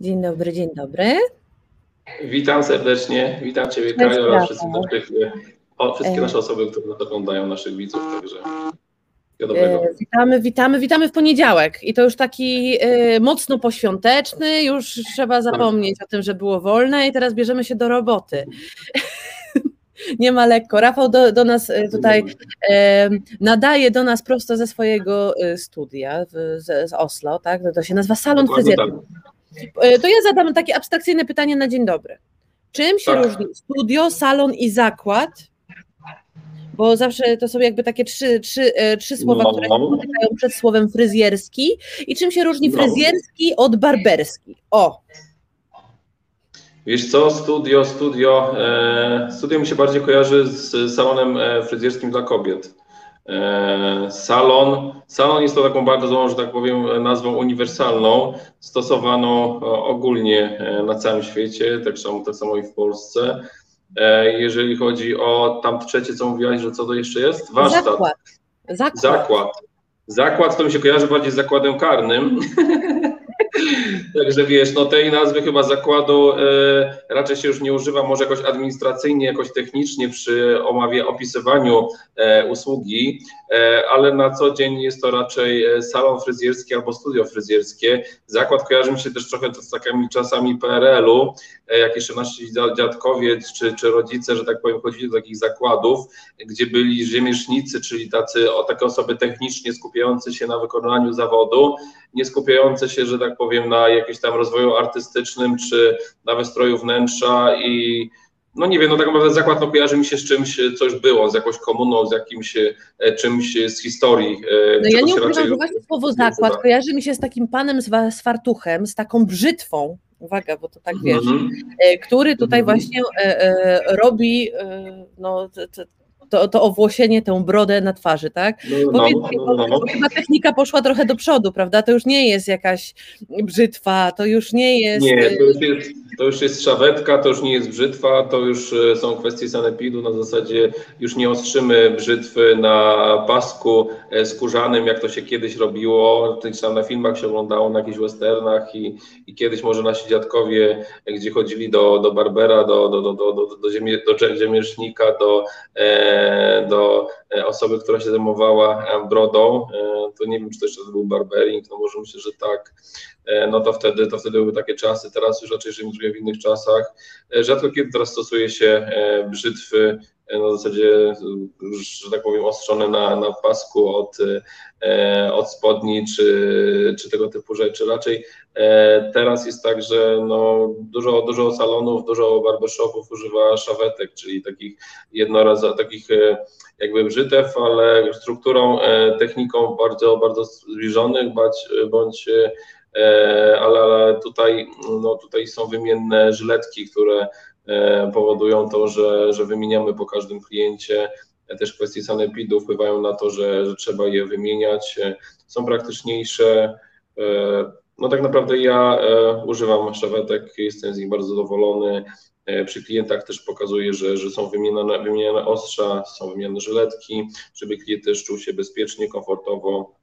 Dzień dobry, dzień dobry. Witam serdecznie, witam Ciebie Kaju oraz wszystkich naszych, o, wszystkie nasze osoby, które nas oglądają, naszych widzów, także dobrego. Witamy, witamy, witamy w poniedziałek i to już taki y, mocno poświąteczny, już trzeba zapomnieć o tym, że było wolne i teraz bierzemy się do roboty. Nie ma lekko. Rafał do, do nas tutaj e, nadaje do nas prosto ze swojego studia w, z, z, Oslo, tak? To się nazywa Salon Fryzjerski. Tak. To ja zadam takie abstrakcyjne pytanie na dzień dobry. Czym się tak. różni studio, salon i zakład? Bo zawsze to są jakby takie trzy, trzy, trzy słowa, no. które się spotykają przed słowem fryzjerski. I czym się różni fryzjerski od barberski? O! Wiesz co, studio, studio, e, studio mi się bardziej kojarzy z salonem e, fryzjerskim dla kobiet. E, salon, salon jest to taką bardzo złą, że tak powiem, nazwą uniwersalną, stosowaną ogólnie na całym świecie, tak samo, tak samo i w Polsce. Jeżeli chodzi o tam trzecie, co mówiłaś, że co to jeszcze jest? Warsztat. Zakład. Zakład. Zakład. Zakład to mi się kojarzy bardziej z zakładem karnym. Także wiesz, no tej nazwy chyba zakładu e, raczej się już nie używa, może jakoś administracyjnie, jakoś technicznie przy omawie, opisywaniu e, usługi, e, ale na co dzień jest to raczej e, salon fryzjerski albo studio fryzjerskie. Zakład kojarzy mi się też trochę z takimi czasami PRL-u, jak jeszcze nasi dziadkowie czy, czy rodzice, że tak powiem, chodzili do takich zakładów, gdzie byli rzemieślnicy, czyli tacy o takie osoby technicznie skupiające się na wykonaniu zawodu, nie skupiające się, że tak powiem, na jakimś tam rozwoju artystycznym czy na wystroju wnętrza i no nie wiem, no tak naprawdę zakład no, kojarzy mi się z czymś, co już było, z jakąś komuną, z jakimś e, czymś z historii. E, no ja nie ukrywam, że właśnie słowo zakład kojarzy mi się z takim panem z, z fartuchem, z taką brzytwą, uwaga, bo to tak wiesz, mm -hmm. który tutaj -hmm. właśnie robi no, to, to owłosienie, tę brodę na twarzy, tak? No, no, no, no, no. chyba technika poszła trochę do przodu, prawda? To już nie jest jakaś brzytwa, to już nie jest... Nie, to już jest, to już jest szawetka, to już nie jest brzytwa, to już e, są kwestie sanepidu, na zasadzie już nie ostrzymy brzytwy na pasku e, skórzanym, jak to się kiedyś robiło, gdzieś tam na filmach się oglądało, na jakichś westernach i, i kiedyś może nasi dziadkowie, gdzie chodzili do, do barbera, do, do, do, do, do, do, ziemie, do ziemiesznika, do e, do e, osoby, która się zajmowała e, brodą, e, to nie wiem, czy to jeszcze był barbering, no może myślę, że tak, no to wtedy, to wtedy były takie czasy, teraz już raczej żyjemy w innych czasach. Rzadko kiedy teraz stosuje się brzytwy na zasadzie, że tak powiem, ostrzone na, na pasku od, od spodni czy, czy tego typu rzeczy. Raczej teraz jest tak, że no, dużo, dużo salonów, dużo barbershopów używa szawetek, czyli takich jednorazowych, takich jakby brzytew, ale strukturą, techniką bardzo, bardzo zbliżonych, bądź, bądź ale, ale tutaj, no, tutaj są wymienne żyletki, które E, powodują to, że, że wymieniamy po każdym kliencie. Też kwestie sanepidu wpływają na to, że, że trzeba je wymieniać. E, są praktyczniejsze. E, no tak naprawdę ja używam szawetek, jestem z nich bardzo zadowolony. Przy klientach też pokazuję, że, że są wymieniane, wymieniane ostrza, są wymieniane żyletki, żeby klient też czuł się bezpiecznie, komfortowo,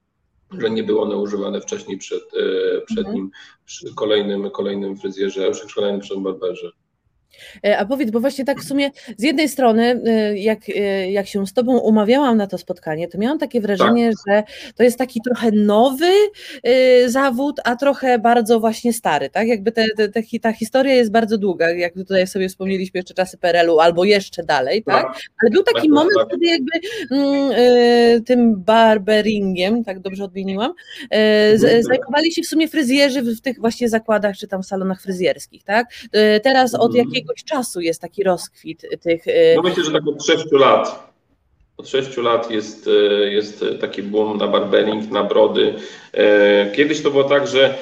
że nie były one używane wcześniej przed, przed mhm. nim, przy kolejnym, kolejnym fryzjerze, przy kolejnym barberze. E, a powiedz, bo właśnie tak w sumie z jednej strony, e, jak, e, jak się z Tobą umawiałam na to spotkanie, to miałam takie wrażenie, tak. że to jest taki trochę nowy zawód, a trochę bardzo właśnie stary, tak? Jakby te, te, te, ta historia jest bardzo długa, jak tutaj sobie wspomnieliśmy jeszcze czasy PRL-u albo jeszcze dalej, tak? tak? Ale był taki tak, moment, tak. kiedy jakby mm, tym barberingiem, tak dobrze odmieniłam, mhm. zajmowali się w sumie fryzjerzy w, w tych właśnie zakładach czy tam salonach fryzjerskich, tak? Teraz od mhm. jakiego jakiegoś czasu jest taki rozkwit tych. Y, no myślę, że tak od 6 lat. Od 6 lat jest, y, jest taki boom na barbering, na brody. Y, kiedyś to było tak, że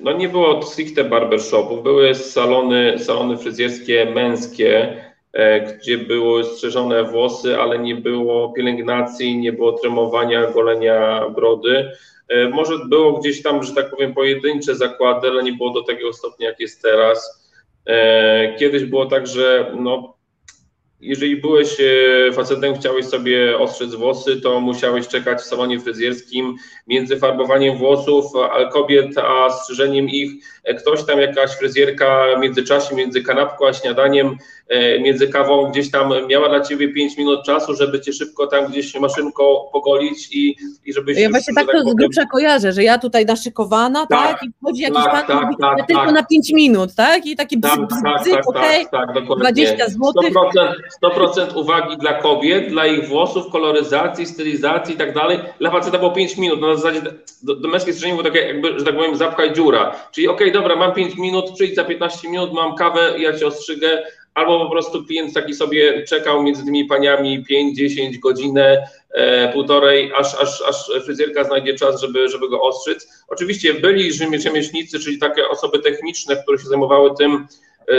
no nie było stricte barbershopów, były salony, salony fryzjerskie męskie, gdzie były strzeżone włosy, ale nie było pielęgnacji, nie było tremowania, golenia brody. Może było gdzieś tam, że tak powiem, pojedyncze zakłady, ale nie było do takiego stopnia, jak jest teraz. E, kiedyś było tak, że no, jeżeli byłeś e, facetem, chciałeś sobie ostrzec włosy, to musiałeś czekać w salonie fryzjerskim między farbowaniem włosów kobiet a strzyżeniem ich. E, ktoś tam, jakaś fryzjerka w międzyczasie, między kanapką a śniadaniem, e, między kawą gdzieś tam miała dla ciebie 5 minut czasu, żeby cię szybko tam gdzieś maszynką pogolić i, i żebyś... Ja właśnie tak, tak to z grubsza kojarzę, że ja tutaj naszykowana, tak, tak i wchodzi jakiś tak, pan, tak, tak, tak, tylko na 5 minut, tak, i taki tak, bzz, tak, tak, tak, tak, 20 zł. 100%, 100% uwagi dla kobiet, dla ich włosów, koloryzacji, stylizacji i tak dalej. Dla faceta było 5 minut, na zasadzie do, do męskiej było takie jakby, że tak powiem, zapchaj dziura. Czyli okej, okay, dobra, mam 5 minut, przyjdź za 15 minut, mam kawę, ja cię ostrzygę, albo po prostu klient taki sobie czekał między tymi paniami 5-10 godzinę, e, półtorej, aż, aż, aż fryzjerka znajdzie czas, żeby, żeby go ostrzyc. Oczywiście byli rzemieślnicy, czyli takie osoby techniczne, które się zajmowały tym,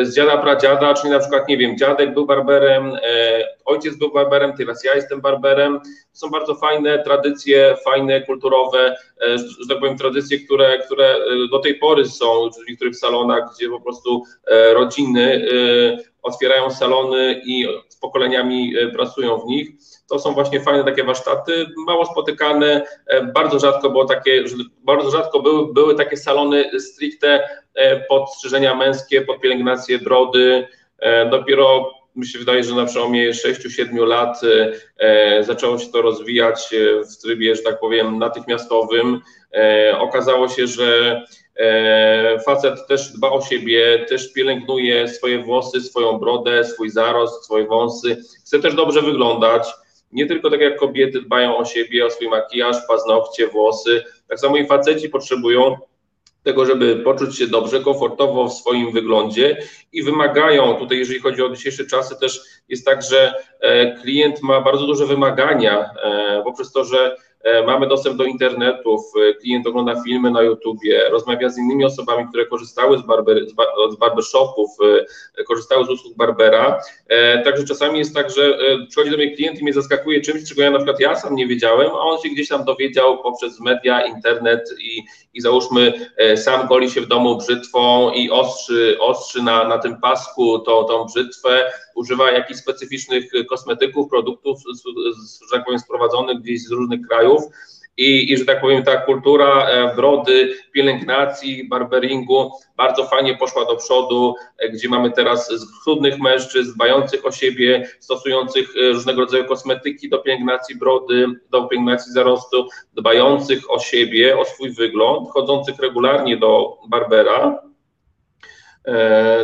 z dziada pradziada, czyli na przykład, nie wiem, dziadek był barberem, e, ojciec był barberem, teraz ja jestem barberem. Są bardzo fajne tradycje, fajne, kulturowe, e, że tak powiem, tradycje, które, które do tej pory są w niektórych salonach, gdzie po prostu rodziny otwierają salony i z pokoleniami pracują w nich. To są właśnie fajne takie warsztaty, mało spotykane, bardzo rzadko było takie, bardzo rzadko były, były takie salony stricte E, podstrzyżenia męskie, pod pielęgnację brody. E, dopiero mi się wydaje, że na przełomie 6-7 lat e, zaczęło się to rozwijać w trybie, że tak powiem, natychmiastowym. Okazało się, że facet też dba o siebie, też pielęgnuje swoje włosy, swoją brodę, swój zarost, swoje wąsy. Chce też dobrze wyglądać. Nie tylko tak jak kobiety dbają o siebie, o swój makijaż, paznokcie, włosy, tak samo i faceci potrzebują tego, żeby poczuć się dobrze, komfortowo w swoim wyglądzie i wymagają, tutaj jeżeli chodzi o dzisiejsze czasy, też jest tak, że e, klient ma bardzo duże wymagania e, poprzez to, że mamy dostęp do internetów, e, klient ogląda filmy na YouTubie, rozmawia z innymi osobami, które korzystały z, barber, z barbershopów, e, korzystały z usług barbera. Także czasami jest tak, że przychodzi do mnie klient i mnie zaskakuje czymś, czego ja na przykład ja sam nie wiedziałem, a on się gdzieś tam dowiedział poprzez media, internet i, i załóżmy sam goli się w domu brzytwą i ostrzy, ostrzy na, na tym pasku tą, tą brzytwę, używa jakichś specyficznych kosmetyków, produktów, że tak powiem, sprowadzonych gdzieś z różnych krajów. I, I, że tak powiem, ta kultura e, brody, pielęgnacji, barberingu bardzo fajnie poszła do przodu, e, gdzie mamy teraz cudnych mężczyzn, dbających o siebie, stosujących e, różnego rodzaju kosmetyki do pielęgnacji brody, do pielęgnacji zarostu, dbających o siebie, o swój wygląd, chodzących regularnie do barbera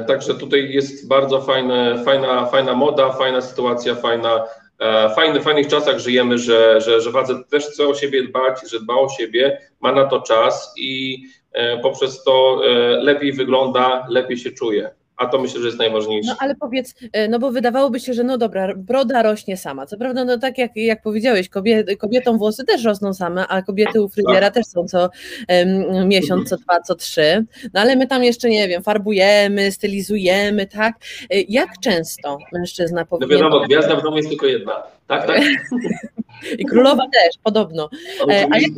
także tutaj jest bardzo fajne, fajna, fajna moda, fajna sytuacja, fajna, e, fajny, fajnych czasach żyjemy, że, że, że facet też chce o siebie dbać, że dba o siebie, ma na to czas i e, poprzez to lepiej wygląda, lepiej się czuje a to myślę, że jest najważniejsze. No ale powiedz, e, no bo wydawałoby się, że no dobra, broda rośnie sama. Co prawda, no tak jak, jak powiedziałeś, kobiet, kobietom włosy też rosną same, a kobiety u fryzjera tak. też są co um, miesiąc, co dwa, co trzy. No ale my tam jeszcze, nie wiem, farbujemy, stylizujemy, tak? E, jak często mężczyzna powinien... No wiadomo, gwiazda w domu jest tylko jedna. Tak, tak. I królowa też, podobno. E, a jak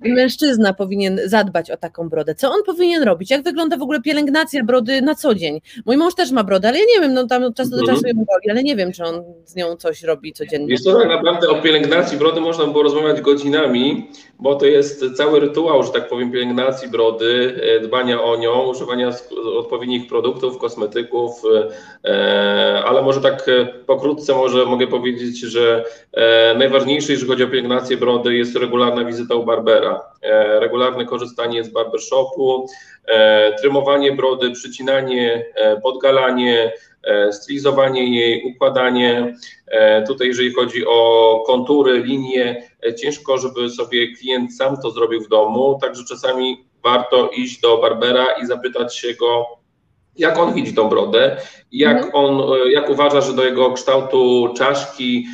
mężczyzna powinien zadbać o taką brodę? Co on powinien robić? Jak wygląda w ogóle pielęgnacja brody na co dzień? Mój mąż też ma brodę, ale ja nie wiem, no tam od czasu do mhm. czasu ją boli, ale nie wiem, czy on z nią coś robi codziennie. Jest to tak naprawdę o pielęgnacji brody można było rozmawiać godzinami, bo to jest cały rytuał, że tak powiem, pielęgnacji brody, e, dbania o nią, używania odpowiednich produktów, kosmetyków, e, ale może tak pokrótce może mogę powiedzieć, że najważniejsze, jeżeli chodzi o pielęgnację brody, jest regularna wizyta u barbera, regularne korzystanie z barbershopu, E, trymowanie brody, przycinanie, e, podgalanie, e, stylizowanie jej, układanie. Tutaj, jeżeli chodzi o kontury, linie, ciężko, żeby sobie klient sam to zrobił w domu, także czasami warto iść do barbera i zapytać się go, jak on widzi tą brodę, jak mhm. on, jak uważa, że do jego kształtu czaszki,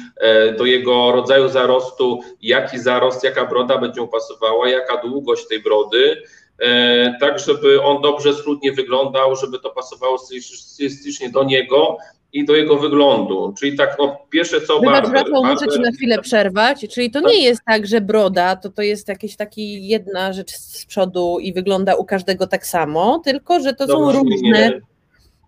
do jego rodzaju zarostu, jaki zarost, jaka broda będzie mu pasowała, jaka długość tej brody, E, tak żeby on dobrze, schludnie wyglądał, żeby to pasowało stylistycznie do niego i do jego wyglądu. Czyli tak, no pierwsze co Wybacz, barber, barber... muszę Ci na chwilę przerwać, czyli to nie jest tak, że broda to, to jest jakaś taki jedna rzecz z przodu i wygląda u każdego tak samo, tylko że to są różne... Nie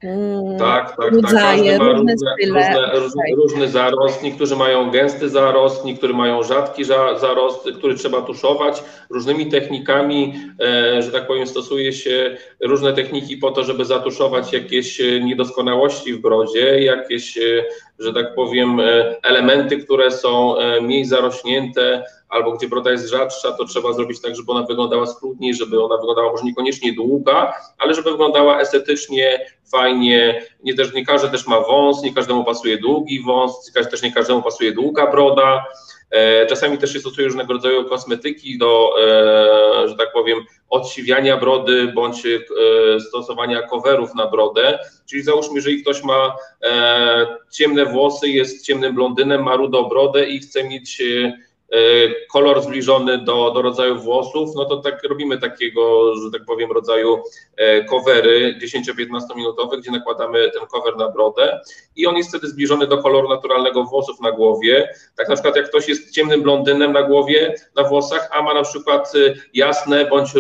Mm, tak, tak, tak. Każdy ma różne, różne, różne, różny zarost. Niektórzy mają gęsty zarost, niektórzy mają rzadki zarost, który trzeba tuszować. Różnymi technikami, e, że tak powiem, stosuje się różne techniki po to, żeby zatuszować jakieś e, niedoskonałości w brodzie, jakieś, e, że tak powiem, elementy, które są mniej zarośnięte, albo gdzie broda jest rzadsza, to trzeba zrobić tak, żeby ona wyglądała schludniej, żeby ona wyglądała może niekoniecznie długa, ale żeby wyglądała estetycznie, fajnie. Nie, też, nie każdy też ma wąs, nie każdemu pasuje długi wąs, też nie każdemu pasuje długa broda. E, czasami też się stosuje różnego rodzaju kosmetyki do, e, że tak powiem, odsiwiania brody bądź e, stosowania coverów na brodę. Czyli załóżmy, jeżeli ktoś ma ciemne włosy, jest ciemnym blondynem, ma rudą brodę i chce mieć kolor zbliżony do, do rodzaju włosów, no to tak robimy takiego, że tak powiem, rodzaju e, covery 10-15 minutowe, gdzie nakładamy ten cover na brodę i on jest wtedy zbliżony do koloru naturalnego włosów na głowie. Tak na przykład jak ktoś jest ciemnym blondynem na głowie, na włosach, a ma na przykład e, jasne bądź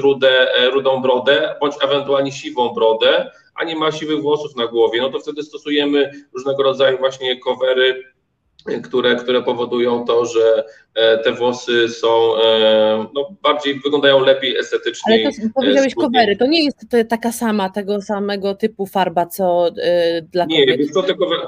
rudą brodę, bądź ewentualnie siwą brodę, a nie ma siwych włosów na głowie, no to wtedy stosujemy różnego rodzaju właśnie covery które, które powodują to, że e, te włosy są e, no, bardziej, wyglądają lepiej estetycznie. Ale to powiedziałeś covery, to nie jest taka sama, tego samego typu farba, co y, dla kobiet? Nie, to te, covery,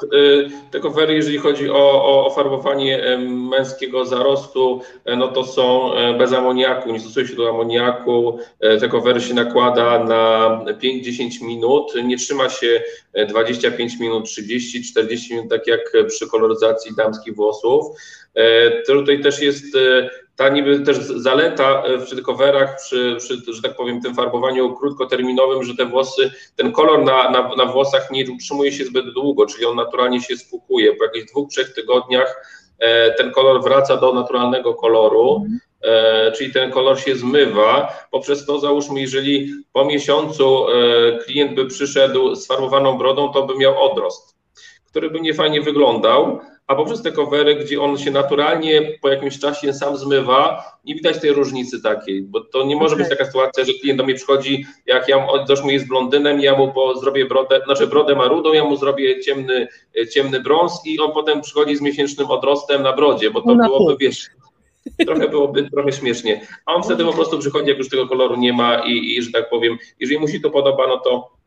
te covery, jeżeli chodzi o, o, o farbowanie męskiego zarostu, no to są bez amoniaku, nie stosuje się do amoniaku, te covery się nakłada na 5-10 minut, nie trzyma się 25 minut, 30, 40 minut, tak jak przy koloryzacji damskich włosów. E, tutaj też jest e, ta niby też zaleta e, przy coverach, przy, przy, że tak powiem, tym farbowaniu krótkoterminowym, że te włosy, ten kolor na, na, na włosach nie utrzymuje się zbyt długo, czyli on naturalnie się spukuje. Po jakichś dwóch, trzech tygodniach ten kolor wraca do naturalnego koloru. Czyli ten kolor się zmywa. Poprzez to załóżmy, jeżeli po miesiącu klient by przyszedł z farbowaną brodą, to by miał odrost, który by niefajnie wyglądał, a poprzez te covery, gdzie on się naturalnie po jakimś czasie sam zmywa, nie widać tej różnicy takiej, bo to nie może okay. być taka sytuacja, że klient do mnie przychodzi, jak ja załóżmy jest blondynem, ja mu po, zrobię brodę, znaczy brodę ma rudą, ja mu zrobię ciemny, ciemny brąz i on potem przychodzi z miesięcznym odrostem na brodzie, bo to no byłoby, wiesz, trochę byłoby trochę śmiesznie. A on wtedy po prostu przychodzi, jak już tego koloru nie ma i, i że tak powiem, jeżeli mu się to podoba, no to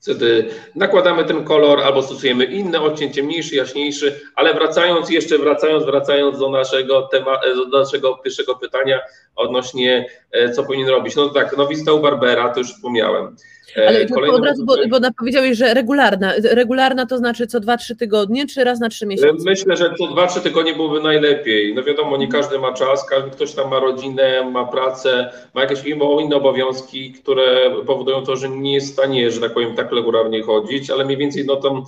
wtedy nakładamy ten kolor albo stosujemy inne odcień, ciemniejszy, jaśniejszy, ale wracając jeszcze, wracając, wracając do naszego tema, do naszego pierwszego pytania odnośnie e, co powinien robić. No tak, no wizyta u Barbera, to już wspomniałem. E, Ale od razu, bo, bo powiedziałeś, że regularna. Regularna to znaczy co 2-3 tygodnie, czy raz na 3 miesiące? Myślę, że co 2-3 tygodnie byłoby najlepiej. No wiadomo, nie każdy ma czas, każdy ktoś tam ma rodzinę, ma pracę, ma jakieś inne obowiązki, które powodują to, że nie jest w stanie, że tak powiem, tak regularnie chodzić, ale mniej więcej no tam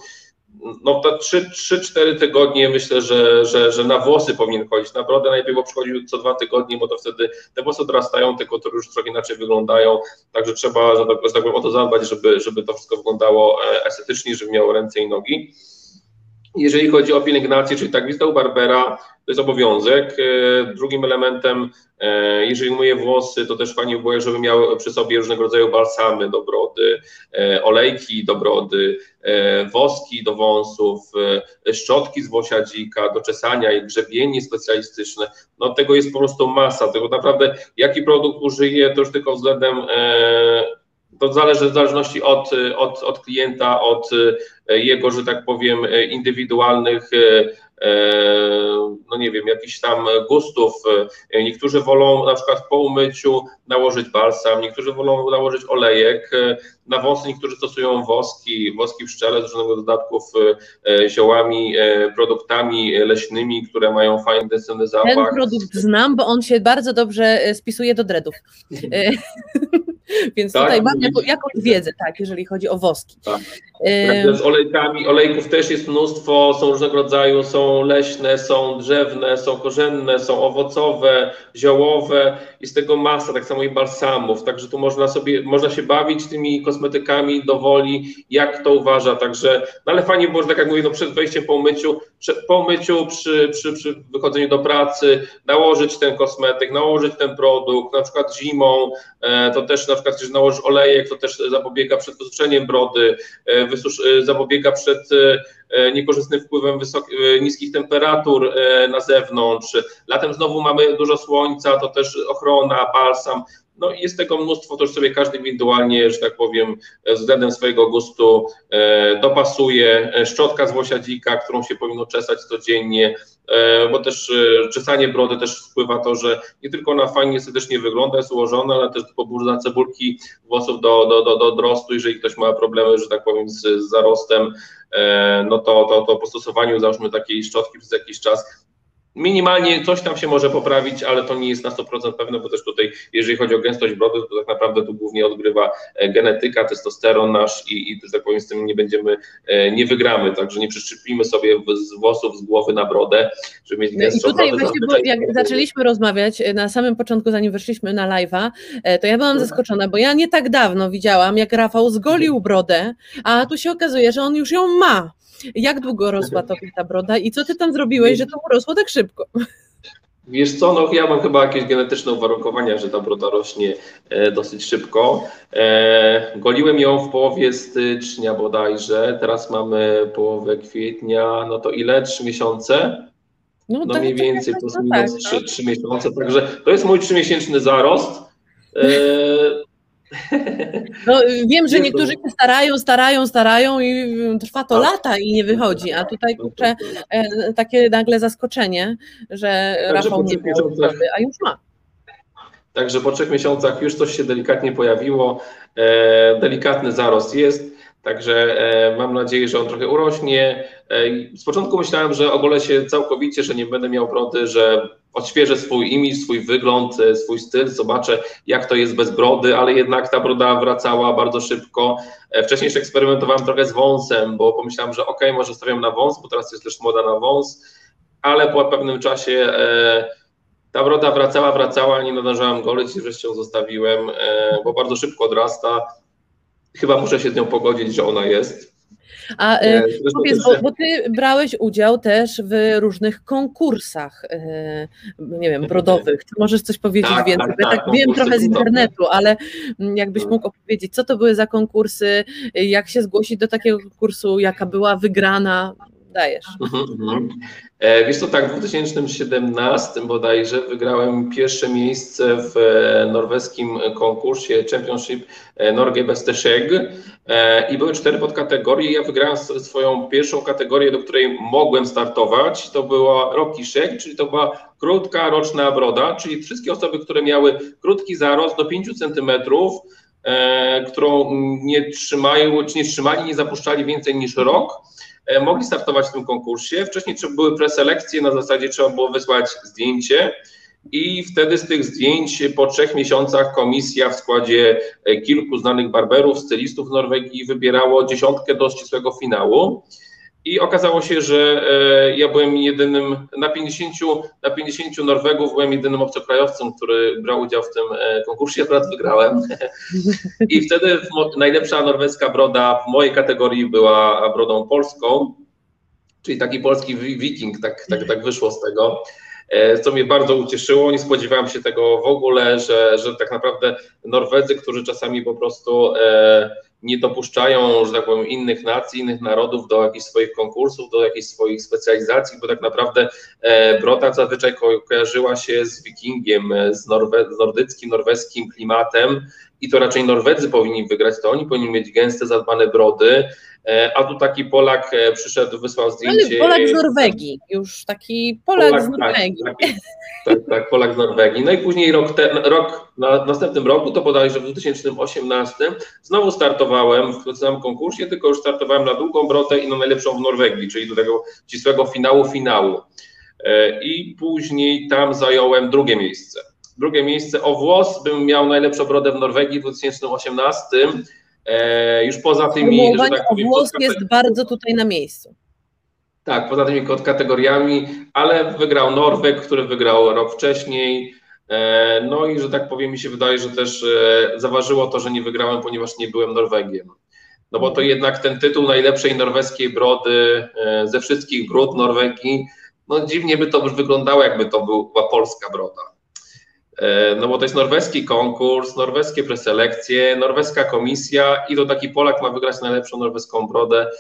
no to 3-4 tygodnie myślę, że, że, że na włosy powinien chodzić. Na brodę najlepiej bo przychodził co dwa tygodnie, bo to wtedy te włosy odrastają, te kotury już trochę inaczej wyglądają, także trzeba, tak, że tak powiem, o to zadbać, żeby, żeby to wszystko wyglądało e, estetycznie, żeby miało ręce i nogi. Jeżeli chodzi o pielęgnację, czyli tak, wizyta u Barbera to jest obowiązek. E, drugim elementem, e, jeżeli myję włosy, to też fajnie było, żeby miały przy sobie różnego rodzaju balsamy do brody, e, olejki do brody, woski do wąsów, szczotki z włosia dzika, do czesania i grzebienie specjalistyczne. No tego jest po prostu masa. Tego naprawdę, jaki produkt użyję, to już tylko względem to zależy w zależności od, od, od klienta, od jego, że tak powiem, indywidualnych no nie wiem, jakichś tam gustów. Niektórzy wolą na przykład po umyciu nałożyć balsam, niektórzy wolą nałożyć olejek. Na wąsy niektórzy stosują woski, woski pszczele z różnego dodatków, ziołami, produktami leśnymi, które mają fajny, intensywny zapach. Ten produkt znam, bo on się bardzo dobrze spisuje do dreadów. Więc tak, tutaj mam jako, jakąś wiedzę, tak, jeżeli chodzi o woski. Tak. Z olejkami, olejków też jest mnóstwo, są różnego rodzaju, są leśne, są drzewne, są korzenne, są owocowe, ziołowe i z tego masa, tak samo i balsamów, także tu można sobie, można się bawić tymi kosmetykami do woli, jak to uważa, także, no ale fajnie było, że tak jak mówię, no przed wejściem po umyciu po myciu, przy, przy, przy wychodzeniu do pracy, nałożyć ten kosmetyk, nałożyć ten produkt, na przykład zimą, e, to też na przykład, jeżeli nałożysz olejek, to też zapobiega przed wysuszeniem brody, e, wysusz, zapobiega przed niekorzystnym wpływem niskich temperatur na zewnątrz. Latem znowu mamy dużo słońca, to też ochrona, balsam. No jest tego mnóstwo, to już sobie każdy indywidualnie, że tak powiem, względem swojego gustu e, dopasuje. E, szczotka z łosiadzika, którą się powinno czesać codziennie, e, bo też czesanie brody też wpływa to, że nie tylko ona fajnie estetycznie wygląda, jest ułożona, ale też poburza cebulki włosów do, do, do, do odrostu, jeżeli ktoś ma problemy, że tak powiem, z, z zarostem, no to, to, to po stosowaniu załóżmy takiej szczotki przez jakiś czas Minimalnie coś tam się może poprawić, ale to nie jest na 100% pewne, bo też tutaj, jeżeli chodzi o gęstość brody, to tak naprawdę tu głównie odgrywa e, genetyka, testosteron nasz i, i że tak powiem, z tym nie będziemy, e, nie wygramy, także nie przyszczepimy sobie z włosów z głowy na brodę, żeby mieć gęstszą no I tutaj właśnie, bo jak zaczęliśmy rozmawiać e, na samym początku, zanim weszliśmy na live'a, to ja byłam zaskoczona, bo ja nie tak dawno widziałam, jak Rafał zgolił brodę, a tu się okazuje, że on już ją ma. Jak długo rosła tobie ta broda i co ty tam zrobiłeś, że to urosło tak szybko? Wiesz co, no ja mam chyba jakieś genetyczne uwarunkowania, że ta broda rośnie e, dosyć szybko. E, goliłem ją w połowie stycznia bodajże, teraz mamy połowę kwietnia, no to ile? Trzy miesiące? No, no tak, mniej więcej plus minus tak, trzy, trzy miesiące, także to jest mój trzymiesięczny zarost. E, no, wiem, że niektórzy się starają, starają, starają i trwa to tak. lata i nie wychodzi, a tutaj kurczę, e, takie nagle zaskoczenie, że Także Rafał nie miał a już ma. Także po trzech miesiącach już coś się delikatnie pojawiło, e, delikatny zarost jest, także e, mam nadzieję, że on trochę urośnie. Z początku myślałem, że ogolę się całkowicie, że nie będę miał brody, że odświeżę swój imię, swój wygląd, e, swój styl, zobaczę jak to jest bez brody, ale jednak ta broda wracała bardzo szybko. E, wcześniej jeszcze eksperymentowałem trochę z wąsem, bo pomyślałem, że ok, może stawiam na wąs, bo teraz jest też moda na wąs, ale po pewnym czasie e, ta broda wracała, wracała, nie nadążałem golić i wreszcie ją zostawiłem, bo bardzo szybko odrasta. Chyba muszę się z nią pogodzić, że ona jest. A e, powiedz, bo, bo, ty brałeś udział też w różnych konkursach, e, nie wiem, brodowych. Czy możesz coś powiedzieć tak, więcej? Tak, ja tak, tak wiem trochę z internetu, ale mm, jakbyś mógł opowiedzieć, co to były za konkursy, jak się zgłosić do takiego konkursu, jaka była wygrana, dajesz. Mhm, mhm. E, wiesz co, tak, w 2017 bodajże wygrałem pierwsze miejsce w e, norweskim konkursie Championship e, Norge Beste Sheg i były cztery podkategorie. Ja wygrałem swoją pierwszą kategorię, do której mogłem startować. To była Rocky Sheg, czyli to była krótka roczna broda, czyli wszystkie osoby, które miały krótki zarost do 5 centymetrów, którą nie trzymają, czy nie trzymali, nie zapuszczali więcej niż rok, E, mogli startować w tym konkursie. Wcześniej były preselekcje, na zasadzie trzeba było wysłać zdjęcie i wtedy z tych zdjęć po trzech miesiącach komisja w składzie e, kilku znanych barberów, stylistów Norwegii wybierało dziesiątkę do ścisłego finału. I okazało się, że e, ja byłem jedynym, na 50, na 50 Norwegów byłem jedynym obcokrajowcem, który brał udział w tym e, konkursie, akurat wygrałem. I wtedy najlepsza norweska broda w mojej kategorii była brodą polską, czyli taki polski wiking, tak, tak, tak wyszło z tego e, co mnie bardzo ucieszyło. Nie spodziewałem się tego w ogóle, że, że tak naprawdę Norwedzy, którzy czasami po prostu e, nie dopuszczają, że tak powiem, innych nacji, innych narodów do jakichś swoich konkursów, do jakichś swoich specjalizacji, bo tak naprawdę e, broda zazwyczaj ko kojarzyła się z wikingiem, e, z, norwe z nordyckim, norweskim klimatem i to raczej Norwedzy powinni wygrać, to oni powinni mieć gęste, zadbane brody, e, a tu taki Polak e, przyszedł, wysłał zdjęcie. Ale Polak z Norwegii, już taki Polak, Polak z tak, Norwegii. Tak, tak, tak, Polak z Norwegii. No i później rok, te, rok na następnym roku, to bodajże w 2018, znowu startowałem w tym samym konkursie, tylko już startowałem na długą brodę i na najlepszą w Norwegii, czyli do tego ścisłego finału finału. E, I później tam zająłem drugie miejsce. Drugie miejsce o włos bym miał najlepszą brodę w Norwegii w 2018. E, już poza tymi. Że tak powiem, włos jest bardzo tutaj na miejscu. Tak, poza tymi kategoriami, ale wygrał Norweg, który wygrał rok wcześniej. E, no i że tak powiem, mi się wydaje, że też e, zaważyło to, że nie wygrałem, ponieważ nie byłem Norwegiem. no bo to jednak ten tytuł najlepszej norweskiej brody e, ze wszystkich bród Norwegii, no dziwnie by to wyglądało, jakby to była polska broda. E, no bo to jest norweski konkurs, norweskie preselekcje, norweska komisja i to taki Polak ma wygrać najlepszą norweską brodę.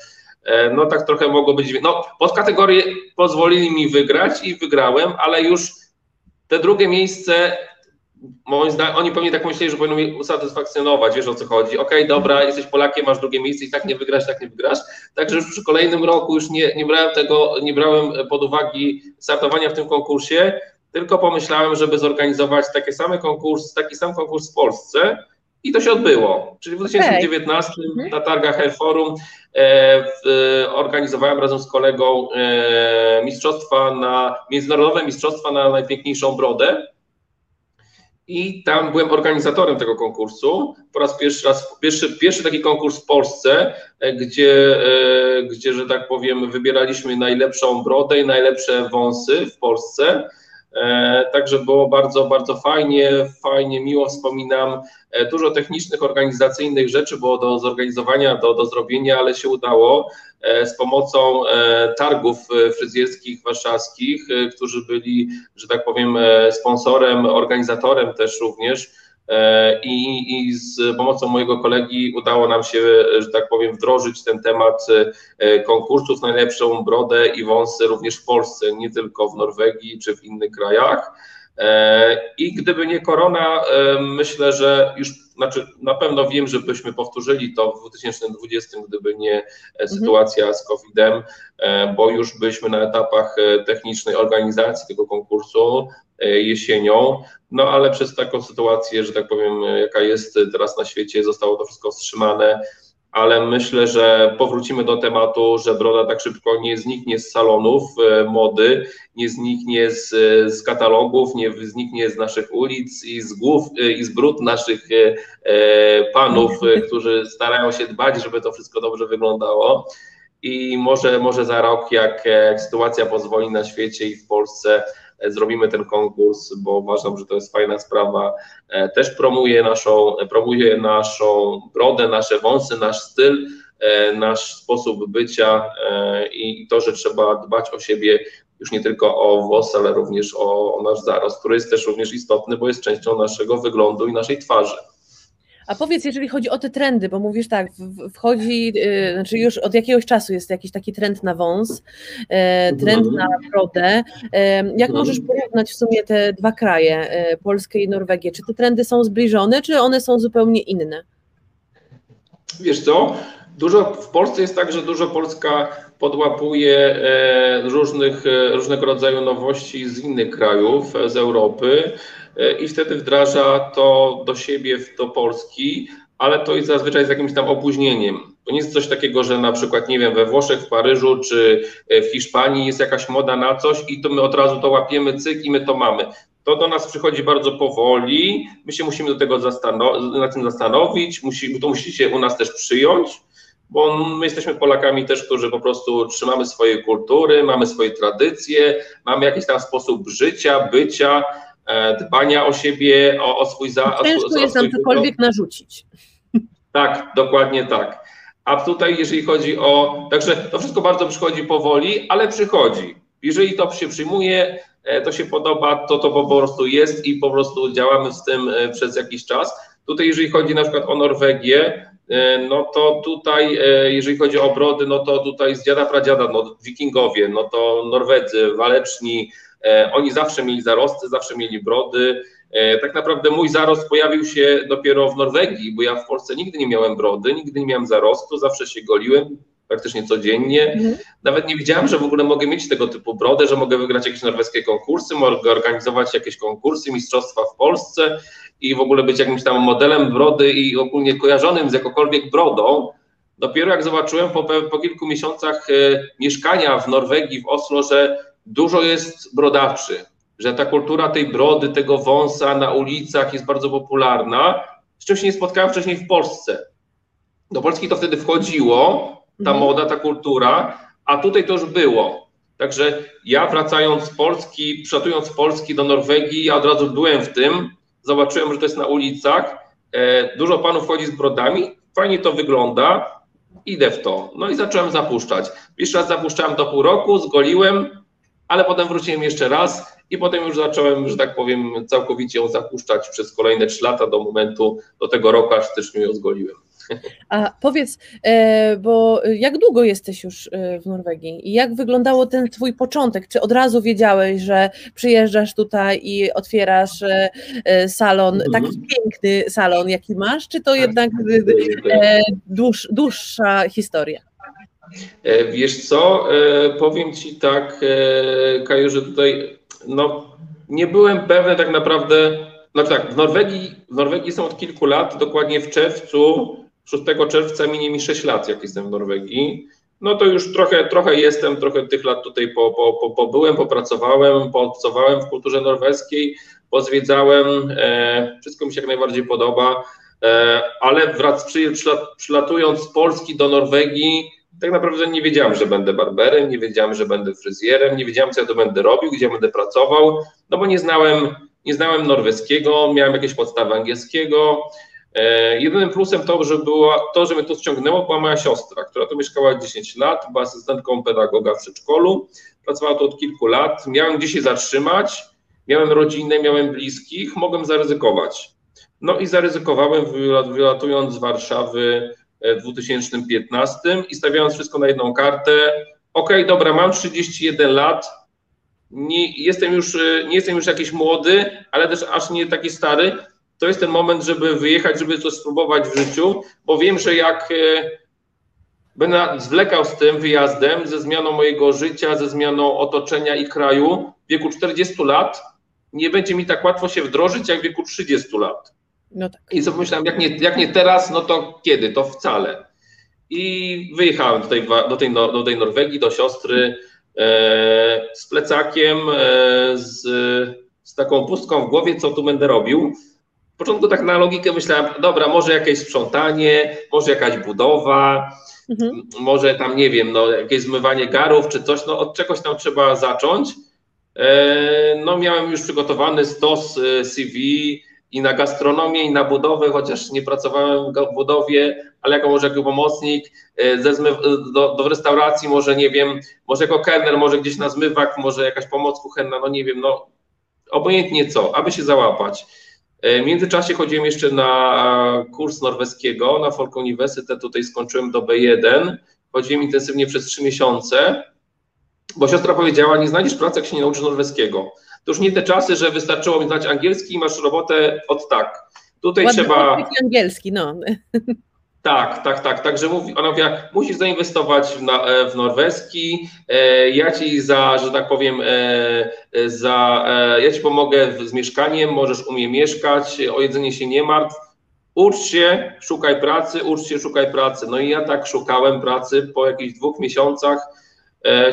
E, no tak trochę mogło być. No, pod kategorię pozwolili mi wygrać i wygrałem, ale już te drugie miejsce, moim zdaniem, oni pewnie tak myśleli, że powinno mnie usatysfakcjonować, wiesz o co chodzi. Okej, okay, dobra, jesteś Polakiem, masz drugie miejsce i tak nie wygrasz, tak nie wygrasz. Także już przy kolejnym roku już nie, nie brałem tego, nie brałem pod uwagę startowania w tym konkursie, tylko pomyślałem, żeby zorganizować takie same konkurs, taki sam konkurs w Polsce, i to się odbyło. Czyli w 2019 okay. na targach Air Forum e, w, organizowałem razem z kolegą e, mistrzostwa na, międzynarodowe mistrzostwa na najpiękniejszą brodę. I tam byłem organizatorem tego konkursu. Po raz pierwszy raz, pierwszy, pierwszy taki konkurs w Polsce, e, gdzie, e, gdzie, że tak powiem, wybieraliśmy najlepszą brodę i najlepsze wąsy w Polsce. E, także było bardzo, bardzo fajnie, fajnie, miło wspominam. E, dużo technicznych, organizacyjnych rzeczy było do zorganizowania, do, do zrobienia, ale się udało e, z pomocą targów fryzjerskich warszawskich, którzy byli, że tak powiem, sponsorem, organizatorem też również I, I, z pomocą mojego kolegi udało nam się, że tak powiem, wdrożyć ten temat e, konkursów najlepszą brodę i wąsy również w Polsce, nie tylko w Norwegii czy w innych krajach. E, I gdyby nie korona, myślę, że już, znaczy na pewno wiem, że byśmy powtórzyli to w 2020, gdyby nie mhm. sytuacja z COVID-em, bo już byliśmy na etapach technicznej organizacji tego konkursu jesienią. No ale przez taką sytuację, że tak powiem, jaka jest teraz na świecie, zostało to wszystko wstrzymane. Ale myślę, że powrócimy do tematu, że broda tak szybko nie zniknie z salonów e, mody, nie zniknie z, z katalogów, nie zniknie z naszych ulic i z głów e, i z brud naszych e, panów, którzy starają się dbać, żeby to wszystko dobrze wyglądało. I może, może za rok, jak sytuacja pozwoli na świecie i w Polsce, zrobimy ten konkurs, bo uważam, że to jest fajna sprawa. E, też promuje naszą, promuje naszą brodę, nasze wąsy, nasz styl, e, nasz sposób bycia e, i to, że trzeba dbać o siebie już nie tylko o włos, ale również o, o nasz zarost, który jest też również istotny, bo jest częścią naszego wyglądu i naszej twarzy. A powiedz, jeżeli chodzi o te trendy, bo mówisz tak, wchodzi, yy, znaczy już od jakiegoś czasu jest jakiś taki trend na wąs, yy, trend na brodę. Yy, jak możesz porównać w sumie te dwa kraje, y, Polskę i Norwegię? Czy te trendy są zbliżone, czy one są zupełnie inne? Wiesz co, dużo w Polsce jest tak, że dużo Polska podłapuje e, różnych, e, różnego rodzaju nowości z innych krajów, z Europy. E, i wtedy wdraża to do siebie, do Polski, ale to jest zazwyczaj z jakimś tam opóźnieniem. To nie jest coś takiego, że na przykład, nie wiem, we Włoszech, w Paryżu czy e, w Hiszpanii jest jakaś moda na coś i to my od razu to łapiemy, cyk i my to mamy. To do nas przychodzi bardzo powoli, my się musimy do tego zastanowić, nad tym zastanowić, musi, to musicie u nas też przyjąć, bo my jesteśmy Polakami też, którzy po prostu trzymamy swoje kultury, mamy swoje tradycje, mamy jakiś tam sposób życia, bycia, dbania o siebie, o, o swój za. Ciężko jest nam cokolwiek narzucić. Tak, dokładnie tak. A tutaj, jeżeli chodzi o. Także to wszystko bardzo przychodzi powoli, ale przychodzi. Jeżeli to się przyjmuje, e, to się podoba, to to po prostu jest i po prostu działamy z tym e, przez jakiś czas. Tutaj, jeżeli chodzi na przykład o Norwegię, no to tutaj, jeżeli chodzi o brody, no to tutaj z dziada pradziada, no wikingowie, no to Norwedzy, waleczni, E, oni zawsze mieli zarosty, zawsze mieli brody. E, tak naprawdę mój zarost pojawił się dopiero w Norwegii, bo ja w Polsce nigdy nie miałem brody, nigdy nie miałem zarostu, zawsze się goliłem praktycznie codziennie. Mhm. Nawet nie wiedziałem, że w ogóle mogę mieć tego typu brodę, że mogę wygrać jakieś norweskie konkursy, mogę organizować jakieś konkursy, mistrzostwa w Polsce i w ogóle być jakimś tam modelem brody i ogólnie kojarzonym z jakąkolwiek brodą. Dopiero jak zobaczyłem po, po kilku miesiącach e, mieszkania w Norwegii, w Oslo, że dużo jest brodaczy, że ta kultura tej brody, tego wąsa na ulicach jest bardzo popularna, z czym się nie spotkałem wcześniej w Polsce. Do Polski to wtedy wchodziło, ta mhm. moda, ta kultura, a tutaj to już było. Także ja wracając z Polski, przylatując z Polski do Norwegii, ja od razu byłem w tym, zobaczyłem, że to jest na ulicach, e, dużo panów wchodzi z brodami, fajnie to wygląda, idę w to. No i zacząłem zapuszczać. Jeszcze raz zapuszczałem do pół roku, zgoliłem, ale potem wróciłem jeszcze raz i potem już zacząłem, że tak powiem, całkowicie ją zapuszczać przez kolejne trzy lata do momentu, do tego roku, aż w styczniu ją zgoliłem. A powiedz, e, bo jak długo jesteś już e, w Norwegii i jak wyglądał ten twój początek? Czy od razu wiedziałeś, że przyjeżdżasz tutaj i otwierasz e, salon, mhm. taki piękny salon, jaki masz, czy to tak. jednak dłuż, dłuższa historia? Wiesz co, powiem Ci tak, Kaju, że tutaj no, nie byłem pewny tak naprawdę, no tak, w Norwegii, w Norwegii są od kilku lat, dokładnie w czerwcu 6 czerwca minie mi 6 lat, jak jestem w Norwegii. No to już trochę, trochę jestem, trochę tych lat tutaj po, po, po, pobyłem, popracowałem, poobcowałem w kulturze norweskiej, pozwiedzałem, e, wszystko mi się jak najbardziej podoba, e, ale wrac, przy, przylatując z Polski do Norwegii, tak naprawdę nie wiedziałem, że będę barberem, nie wiedziałem, że będę fryzjerem, nie wiedziałem, co ja to będę robił, gdzie będę pracował, no bo nie znałem, nie znałem norweskiego, miałem jakieś podstawy angielskiego, E, jedynym plusem to, że była, to, że mnie to ściągnęło, była moja siostra, która tu mieszkała 10 lat, była asystentką pedagoga w przedszkolu, pracowała tu od kilku lat, miałem gdzie się zatrzymać, miałem rodzinę, miałem bliskich, mogłem zaryzykować. No i zaryzykowałem, wylatując z Warszawy 2015 i stawiając wszystko na jedną kartę. Ok, dobra, mam 31 lat, nie jestem, już, nie jestem już jakiś młody, ale też aż nie taki stary, to jest ten moment, żeby wyjechać, żeby coś spróbować w życiu, bo wiem, że jak e, będę zwlekał z tym wyjazdem, ze zmianą mojego życia, ze zmianą otoczenia i kraju w wieku 40 lat, nie będzie mi tak łatwo się wdrożyć jak w wieku 30 lat. No tak. I sobie pomyślałem, jak nie, jak nie teraz, no to kiedy? To wcale. I wyjechałem do tej, do tej, do tej Norwegii, do siostry e, z plecakiem, e, z, z taką pustką w głowie, co tu będę robił początku tak na logikę myślałem, dobra, może jakieś sprzątanie, może jakaś budowa, mhm. może tam, nie wiem, no, jakieś zmywanie garów czy coś, no od czegoś tam trzeba zacząć. E, no miałem już przygotowany stos e, CV i na gastronomię, i na budowę, chociaż nie pracowałem w budowie, ale jako może jako pomocnik, e, ze zmy, do, do restauracji, może nie wiem, może jako kelner, może gdzieś na zmywak, może jakaś pomoc kuchenna, no nie wiem, no obojętnie co, aby się załapać. E, w międzyczasie chodziłem jeszcze na kurs norweskiego na Folk Uniwersytet, tutaj skończyłem do B1. Chodziłem intensywnie przez trzy miesiące, bo siostra powiedziała, nie znajdziesz pracy, jak się nie nauczysz norweskiego. To już nie te czasy, że wystarczyło mi znać angielski i masz robotę od tak. Tutaj Ładny trzeba... angielski, no. Tak, tak, tak. Także mówi, ona mówi, musisz zainwestować w, na, e, w norweski. E, ja ci za, że tak powiem, e, za, ja ci pomogę z mieszkaniem, możesz u mnie mieszkać, o jedzenie się nie martw. Ucz się, szukaj pracy, ucz się, szukaj pracy. No i ja tak szukałem pracy po jakichś dwóch miesiącach.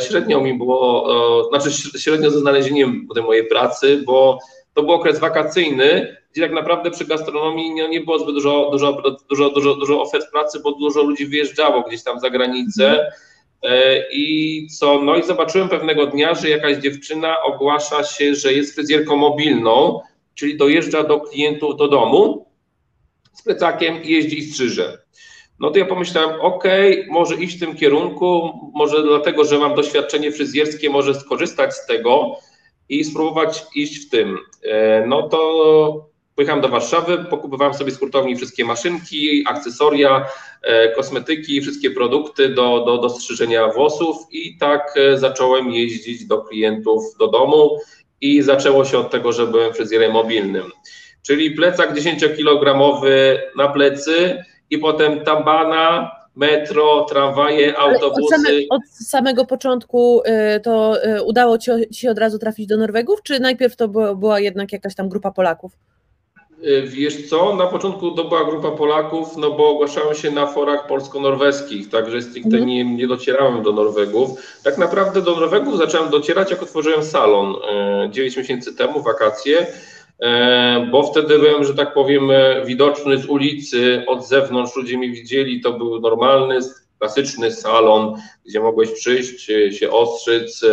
Średnio mi było, znaczy średnio ze znalezieniem mojej pracy, bo to był okres wakacyjny, gdzie tak naprawdę przy gastronomii nie, nie było zbyt dużo, dużo, dużo, dużo, dużo ofert pracy, bo dużo ludzi wyjeżdżało gdzieś tam za granicę. E, I co? No i zobaczyłem pewnego dnia, że jakaś dziewczyna ogłasza się, że jest fryzjerką mobilną, czyli dojeżdża do klientów do domu z plecakiem i jeździ i strzyże. No to ja pomyślałem, ok, może iść w tym kierunku, może dlatego, że mam doświadczenie fryzjerskie, może skorzystać z tego i spróbować iść w tym. E, no to Pojechałem do Warszawy, pokupowałem sobie z hurtowni wszystkie maszynki, akcesoria, e, kosmetyki, wszystkie produkty do, do, do strzyżenia włosów i tak e, zacząłem jeździć do klientów do domu i zaczęło się od tego, że byłem fryzjerem mobilnym. Czyli plecak 10-kilogramowy na plecy i potem tabana, metro, tramwaje, autobusy. Od, same, od, samego początku y, to y, udało ci się od razu trafić do Norwegów, czy najpierw to była, jednak jakaś tam grupa Polaków? Y, wiesz co, na początku to była grupa Polaków, no bo ogłaszałem się na forach polsko-norweskich, także stricte mm. nie, nie docierałem do Norwegów. Tak naprawdę do Norwegów zacząłem docierać, jak otworzyłem salon 9 y, miesięcy temu, wakacje, bo wtedy byłem, że tak powiem, widoczny z ulicy, od zewnątrz ludzie mnie widzieli, to był normalny, klasyczny salon, gdzie mogłeś przyjść, się ostrzyc,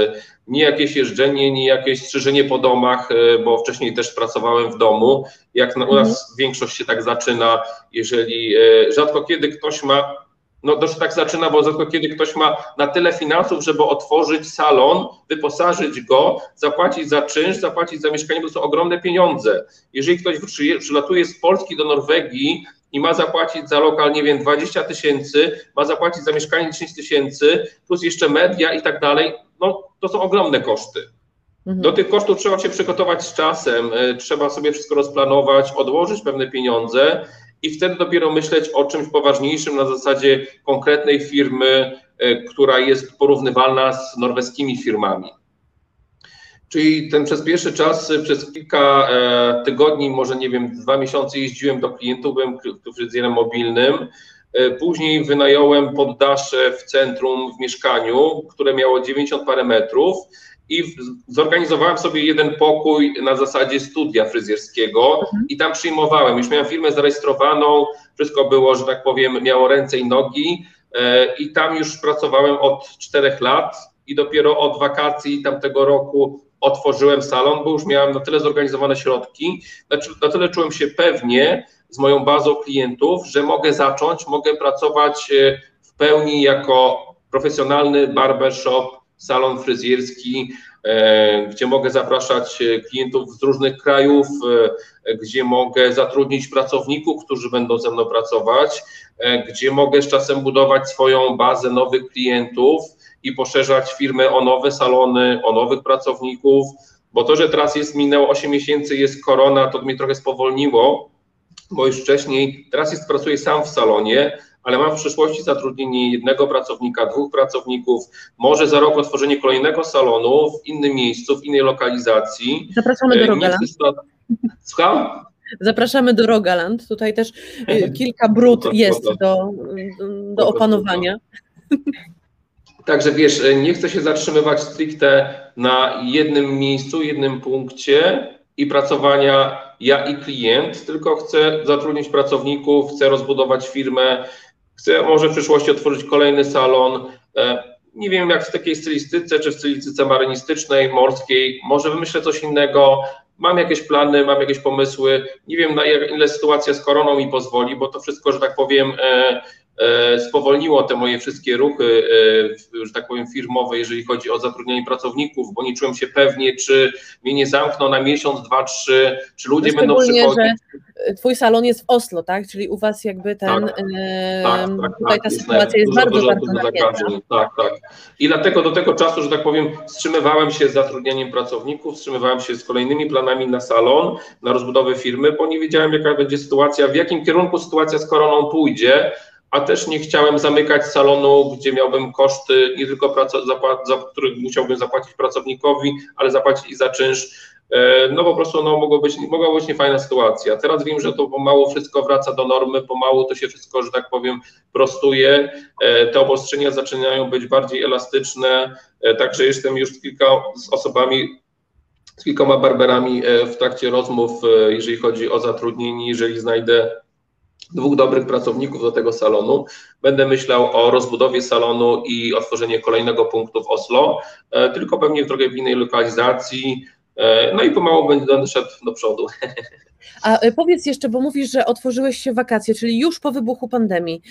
nie jakieś jeżdżenie, nie jakieś strzyżenie po domach, e, bo wcześniej też pracowałem w domu. Jak na, u nas mhm. większość się tak zaczyna, jeżeli e, rzadko kiedy ktoś ma No to się tak zaczyna, bo tylko kiedy ktoś ma na tyle finansów, żeby otworzyć salon, wyposażyć go, zapłacić za czynsz, zapłacić za mieszkanie, to są ogromne pieniądze. Jeżeli ktoś przylatuje z Polski do Norwegii i ma zapłacić za lokal, nie wiem, 20 tysięcy, ma zapłacić za mieszkanie 10 tysięcy, plus jeszcze media i tak dalej, no to są ogromne koszty. Mhm. Do tych kosztów trzeba się przygotować z czasem, e, trzeba sobie wszystko rozplanować, odłożyć pewne pieniądze i wtedy dopiero myśleć o czymś poważniejszym na zasadzie konkretnej firmy, e, która jest porównywalna z norweskimi firmami. Czyli ten przez pierwszy czas, przez kilka e, tygodni, może nie wiem, dwa miesiące jeździłem do klientów, byłem fryzjerem mobilnym. Później wynająłem poddasze w centrum w mieszkaniu, które miało 90 parę metrów i zorganizowałem sobie jeden pokój na zasadzie studia fryzjerskiego mhm. i tam przyjmowałem. Już miałem firmę zarejestrowaną, wszystko było, że tak powiem, miało ręce i nogi e, i tam już pracowałem od czterech lat i dopiero od wakacji tamtego roku otworzyłem salon, bo już miałem na tyle zorganizowane środki, na tyle czułem się pewnie z moją bazą klientów, że mogę zacząć, mogę pracować e, w pełni jako profesjonalny barbershop salon fryzjerski, e, gdzie mogę zapraszać e, klientów z różnych krajów, e, gdzie mogę zatrudnić pracowników, którzy będą ze mną pracować, gdzie mogę z czasem budować swoją bazę nowych klientów i poszerzać firmę o nowe salony, o nowych pracowników, bo to, że teraz jest minęło 8 miesięcy, jest korona, to mnie trochę spowolniło, bo już wcześniej, teraz jest, pracuję sam w salonie, ale mam w przyszłości zatrudnienie jednego pracownika, dwóch pracowników, może za rok otworzenie kolejnego salonu w innym miejscu, w innej lokalizacji. Zapraszamy do e, Rogaland. Słucham? Zapraszamy do Rogaland. Tutaj też e, kilka brud jest do, do opanowania. Także wiesz, e, nie chcę się zatrzymywać stricte na jednym miejscu, jednym punkcie i pracowania ja i klient, tylko chcę zatrudnić pracowników, chcę rozbudować firmę, Chcę może w przyszłości otworzyć kolejny salon. E, nie wiem, jak w takiej stylistyce, czy w stylistyce marynistycznej, morskiej. Może wymyślę coś innego. Mam jakieś plany, mam jakieś pomysły. Nie wiem, na ile sytuacja z koroną mi pozwoli, bo to wszystko, że tak powiem, e, spowolniło te moje wszystkie ruchy, e, że tak powiem, firmowe, jeżeli chodzi o zatrudnienie pracowników, bo nie czułem się pewnie, czy mnie nie zamkną na miesiąc, dwa, trzy, czy ludzie no będą przychodzić. że twój salon jest w Oslo, tak? Czyli u was jakby ten, tak, e, tak, tak, tutaj ta sytuacja jest bardzo, dużo, bardzo dużo Tak, tak. I dlatego do tego czasu, że tak powiem, wstrzymywałem się z zatrudnianiem pracowników, wstrzymywałem się z kolejnymi planami na salon, na rozbudowę firmy, bo nie wiedziałem, jaka będzie sytuacja, w jakim kierunku sytuacja z koroną pójdzie, a też nie chciałem zamykać salonu, gdzie miałbym koszty nie tylko, za, których musiałbym zapłacić pracownikowi, ale zapłacić i za czynsz. E, no po prostu no, mogło być, mogła być niefajna sytuacja. Teraz wiem, że to pomału wszystko wraca do normy, pomału to się wszystko, że tak powiem, prostuje. E, te obostrzenia zaczynają być bardziej elastyczne, e, także jestem już kilka z osobami z kilkoma barberami w trakcie rozmów, jeżeli chodzi o zatrudnienie, jeżeli znajdę dwóch dobrych pracowników do tego salonu. Będę myślał o rozbudowie salonu i otworzeniu kolejnego punktu w Oslo, e, tylko pewnie w trochę w innej lokalizacji. E, no i pomału będę szedł do przodu. A e, powiedz jeszcze, bo mówisz, że otworzyłeś się wakacje, czyli już po wybuchu pandemii.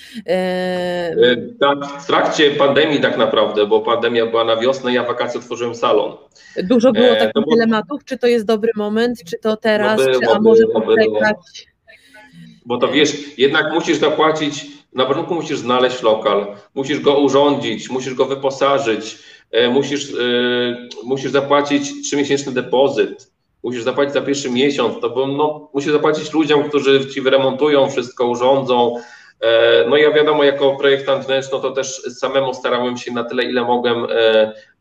Tak, w trakcie pandemii tak naprawdę, bo pandemia była na wiosnę, ja wakacje otworzyłem salon. Dużo było takich no bo... dylematów, czy to jest dobry moment, czy to teraz, no było, czy, a może poczekać? Bo to wiesz, jednak musisz zapłacić, na początku musisz znaleźć lokal, musisz go urządzić, musisz go wyposażyć, e, musisz, e, musisz zapłacić trzymiesięczny depozyt, musisz zapłacić za pierwszy miesiąc, to bo, no, musisz zapłacić ludziom, którzy ci wyremontują wszystko, urządzą. E, no ja wiadomo, jako projektant wnętrz, no to też samemu starałem się na tyle, ile mogłem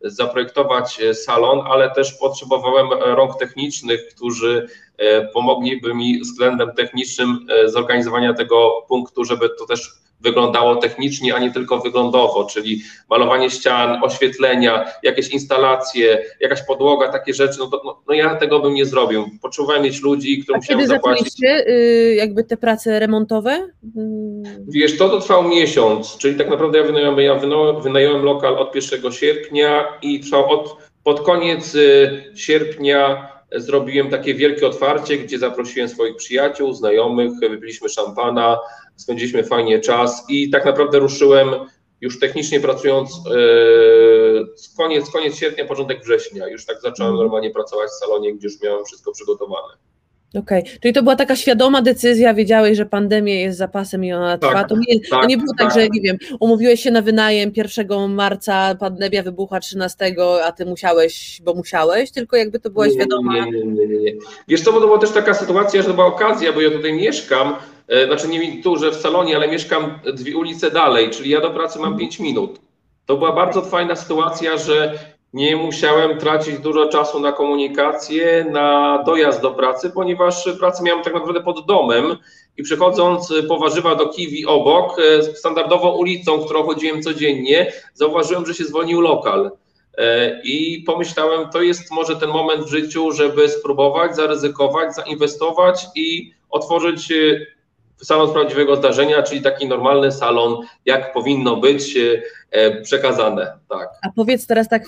zaprojektować salon, ale też potrzebowałem rąk technicznych, którzy E, pomogliby mi względem technicznym e, zorganizowania tego punktu, żeby to też wyglądało technicznie, a nie tylko wyglądowo, czyli malowanie ścian, oświetlenia, jakieś instalacje, jakaś podłoga, takie rzeczy, no, to, no, no ja tego bym nie zrobił. Potrzebowałem mieć ludzi, którym chciałem zapłacić. Kiedy y, jakby te prace remontowe? Wiesz, to, to trwał miesiąc, czyli tak naprawdę ja wynająłem, ja wynająłem lokal od 1 sierpnia i trwał od, pod koniec y, sierpnia zrobiłem takie wielkie otwarcie, gdzie zaprosiłem swoich przyjaciół, znajomych, wypiliśmy szampana, spędziliśmy fajnie czas i tak naprawdę ruszyłem już technicznie pracując koniec, koniec sierpnia, początek września. Już tak zacząłem mhm. normalnie pracować w salonie, gdzie już miałem wszystko przygotowane. Okej, okay. czyli to była taka świadoma decyzja, wiedziałeś, że pandemia jest zapasem i ona trwa. Tak, to, nie, tak, to nie było tak, tak, że nie wiem, umówiłeś się na wynajem 1 marca, pandemia wybuchła 13, a ty musiałeś, bo musiałeś, tylko jakby to była świadoma. Nie, nie, nie, nie, nie. Wiesz, to była też taka sytuacja, że to była okazja, bo ja tutaj mieszkam, znaczy nie tu, że w salonie, ale mieszkam dwie ulice dalej, czyli ja do pracy mam 5 minut. To była bardzo fajna sytuacja, że nie musiałem tracić dużo czasu na komunikację, na dojazd do pracy, ponieważ pracę miałem tak naprawdę pod domem i przechodząc po warzywa do Kiwi obok, e, standardową ulicą, którą chodziłem codziennie, zauważyłem, że się zwolnił lokal. E, I pomyślałem, to jest może ten moment w życiu, żeby spróbować, zaryzykować, zainwestować i otworzyć e, salon z prawdziwego zdarzenia, czyli taki normalny salon, jak powinno być e, przekazane. Tak. A powiedz teraz tak,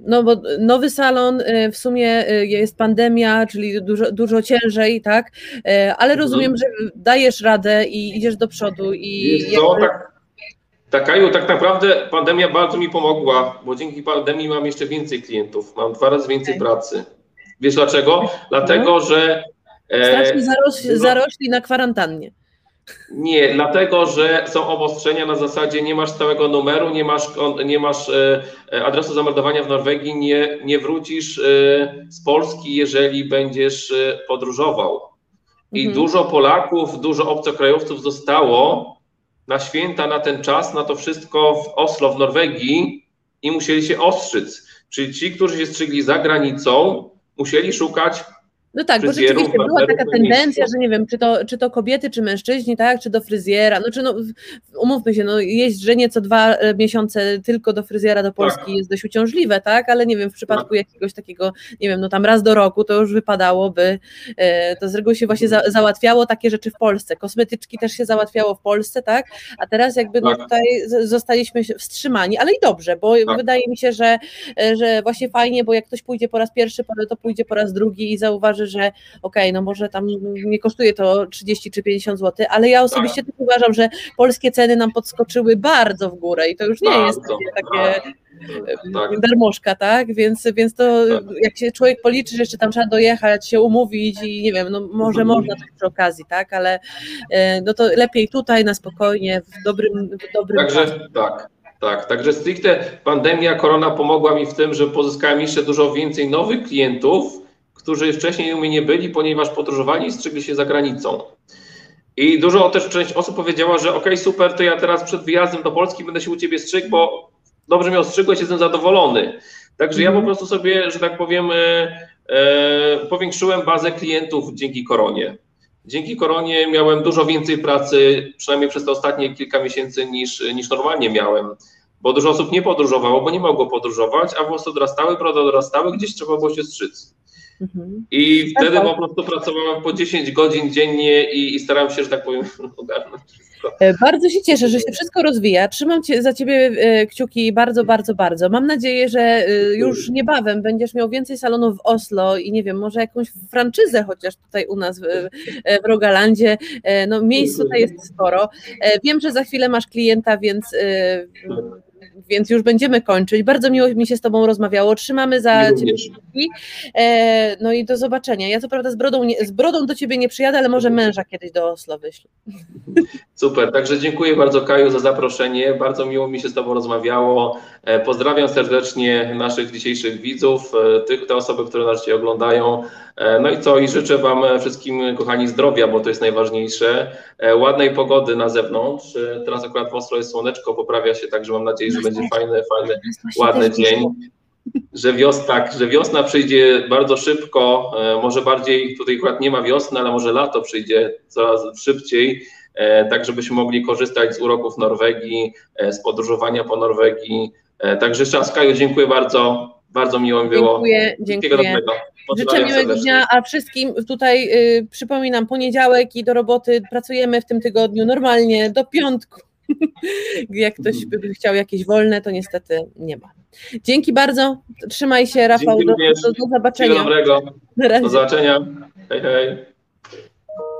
no bo nowy salon e, w sumie e, jest pandemia, czyli dużo, dużo ciężej, tak? Ale rozumiem, mhm. że dajesz radę i idziesz do przodu i. Co, tak, tak, Kaju, tak naprawdę pandemia bardzo mi pomogła, bo dzięki pandemii mam jeszcze więcej klientów, mam dwa razy więcej okay. pracy. Wiesz dlaczego? Dlatego, że Strasznie e, zarośli, no. zarośli na kwarantannie. Nie, dlatego, że są obostrzenia na zasadzie nie masz stałego numeru, nie masz, nie masz e, e, adresu zameldowania w Norwegii, nie, nie wrócisz z Polski, jeżeli będziesz podróżował. I mhm. dużo Polaków, dużo obcokrajowców zostało na święta, na ten czas, na to wszystko w Oslo, w Norwegii i musieli się ostrzyc. Czyli ci, którzy się strzygli za granicą, musieli szukać no tak, bo rzeczywiście była taka tendencja, że nie wiem, czy to, czy to kobiety, czy mężczyźni, tak, czy do fryzjera, no czy no, umówmy się, no jeźdzenie co dwa e, miesiące tylko do fryzjera do Polski tak. jest dość uciążliwe, tak, ale nie wiem, w przypadku tak. jakiegoś takiego, nie wiem, no tam raz do roku to już wypadałoby, e, to z reguły się właśnie za, załatwiało takie rzeczy w Polsce, kosmetyczki też się załatwiało w Polsce, tak, a teraz jakby no tak. tutaj zostaliśmy wstrzymani, ale i dobrze, bo tak. wydaje mi się, że, e, że właśnie fajnie, bo jak ktoś pójdzie po raz pierwszy, to pójdzie po raz drugi i zauważy, że okej, okay, no może tam nie kosztuje to 30 czy 50 zł, ale ja osobiście tak. uważam, że polskie ceny nam podskoczyły bardzo w górę i to już nie bardzo, jest takie, takie tak. darmożka, tak? Więc, więc to tak. jak się człowiek policzy, że jeszcze tam trzeba dojechać, się umówić i nie wiem, no może można tak przy okazji, tak? Ale e, no to lepiej tutaj na spokojnie, w dobrym, w dobrym Także tak. Tak, także stricte pandemia, korona pomogła mi w tym, że pozyskałem jeszcze dużo więcej nowych klientów, którzy wcześniej u mnie nie byli, ponieważ podróżowali i strzygli się za granicą. I dużo też część osób powiedziała, że ok, super, to ja teraz przed wyjazdem do Polski będę się u Ciebie strzygł, bo dobrze mnie ostrzygłeś, jestem zadowolony. Także ja po mhm. prostu sobie, że tak powiem, e, e, powiększyłem bazę klientów dzięki koronie. Dzięki koronie miałem dużo więcej pracy, przynajmniej przez te ostatnie kilka miesięcy, niż, niż normalnie miałem. Bo dużo osób nie podróżowało, bo nie mogło podróżować, a włosy odrastały, broda dorastały, gdzieś trzeba było się strzyc. Mhm. I wtedy po prostu pracowałem po 10 godzin dziennie i, i starałem się, że tak powiem, ogarnąć wszystko. E, bardzo się cieszę, że się wszystko rozwija. Trzymam cię, za Ciebie e, kciuki bardzo, bardzo, bardzo. Mam nadzieję, że e, już niebawem będziesz miał więcej salonów w Oslo i nie wiem, może jakąś franczyzę chociaż tutaj u nas w, w Rogalandzie. No, miejsc tutaj jest sporo. Wiem, że za chwilę masz klienta, więc więc już będziemy kończyć. Bardzo miło mi się z Tobą rozmawiało. Trzymamy za Ciebie. E, no i do zobaczenia. Ja co prawda z brodą, nie, z brodą do Ciebie nie przyjadę, ale może męża kiedyś do Oslo wyślę. Super, także dziękuję bardzo Kaju za zaproszenie. Bardzo miło mi się z Tobą rozmawiało. E, pozdrawiam serdecznie naszych dzisiejszych widzów, e, tych, te osoby, które nas dzisiaj oglądają. E, no i co, i życzę Wam wszystkim, kochani, zdrowia, bo to jest najważniejsze. Ładnej pogody na zewnątrz. Teraz akurat w Oslo jest słoneczko, poprawia się, także mam nadzieję, że będzie fajny, fajny, ładny dzień. Że wiosna, tak, że wiosna przyjdzie bardzo szybko, może bardziej, tutaj akurat nie ma wiosny, ale może lato przyjdzie coraz szybciej, tak żebyśmy mogli korzystać z uroków Norwegii, z podróżowania po Norwegii, także jeszcze raz Kaju, dziękuję bardzo. Bardzo miło mi było. Dziękuję, dziękuję. Życzę miłego dnia, a wszystkim tutaj y, przypominam, poniedziałek i do roboty pracujemy w tym tygodniu normalnie do piątku. Jak ktoś by chciał jakieś wolne, to niestety nie ma. Dzięki bardzo. Trzymaj się, Rafał. Do, do, do, zobaczenia. Wszystkiego dobrego. Do zobaczenia. Hej, hej.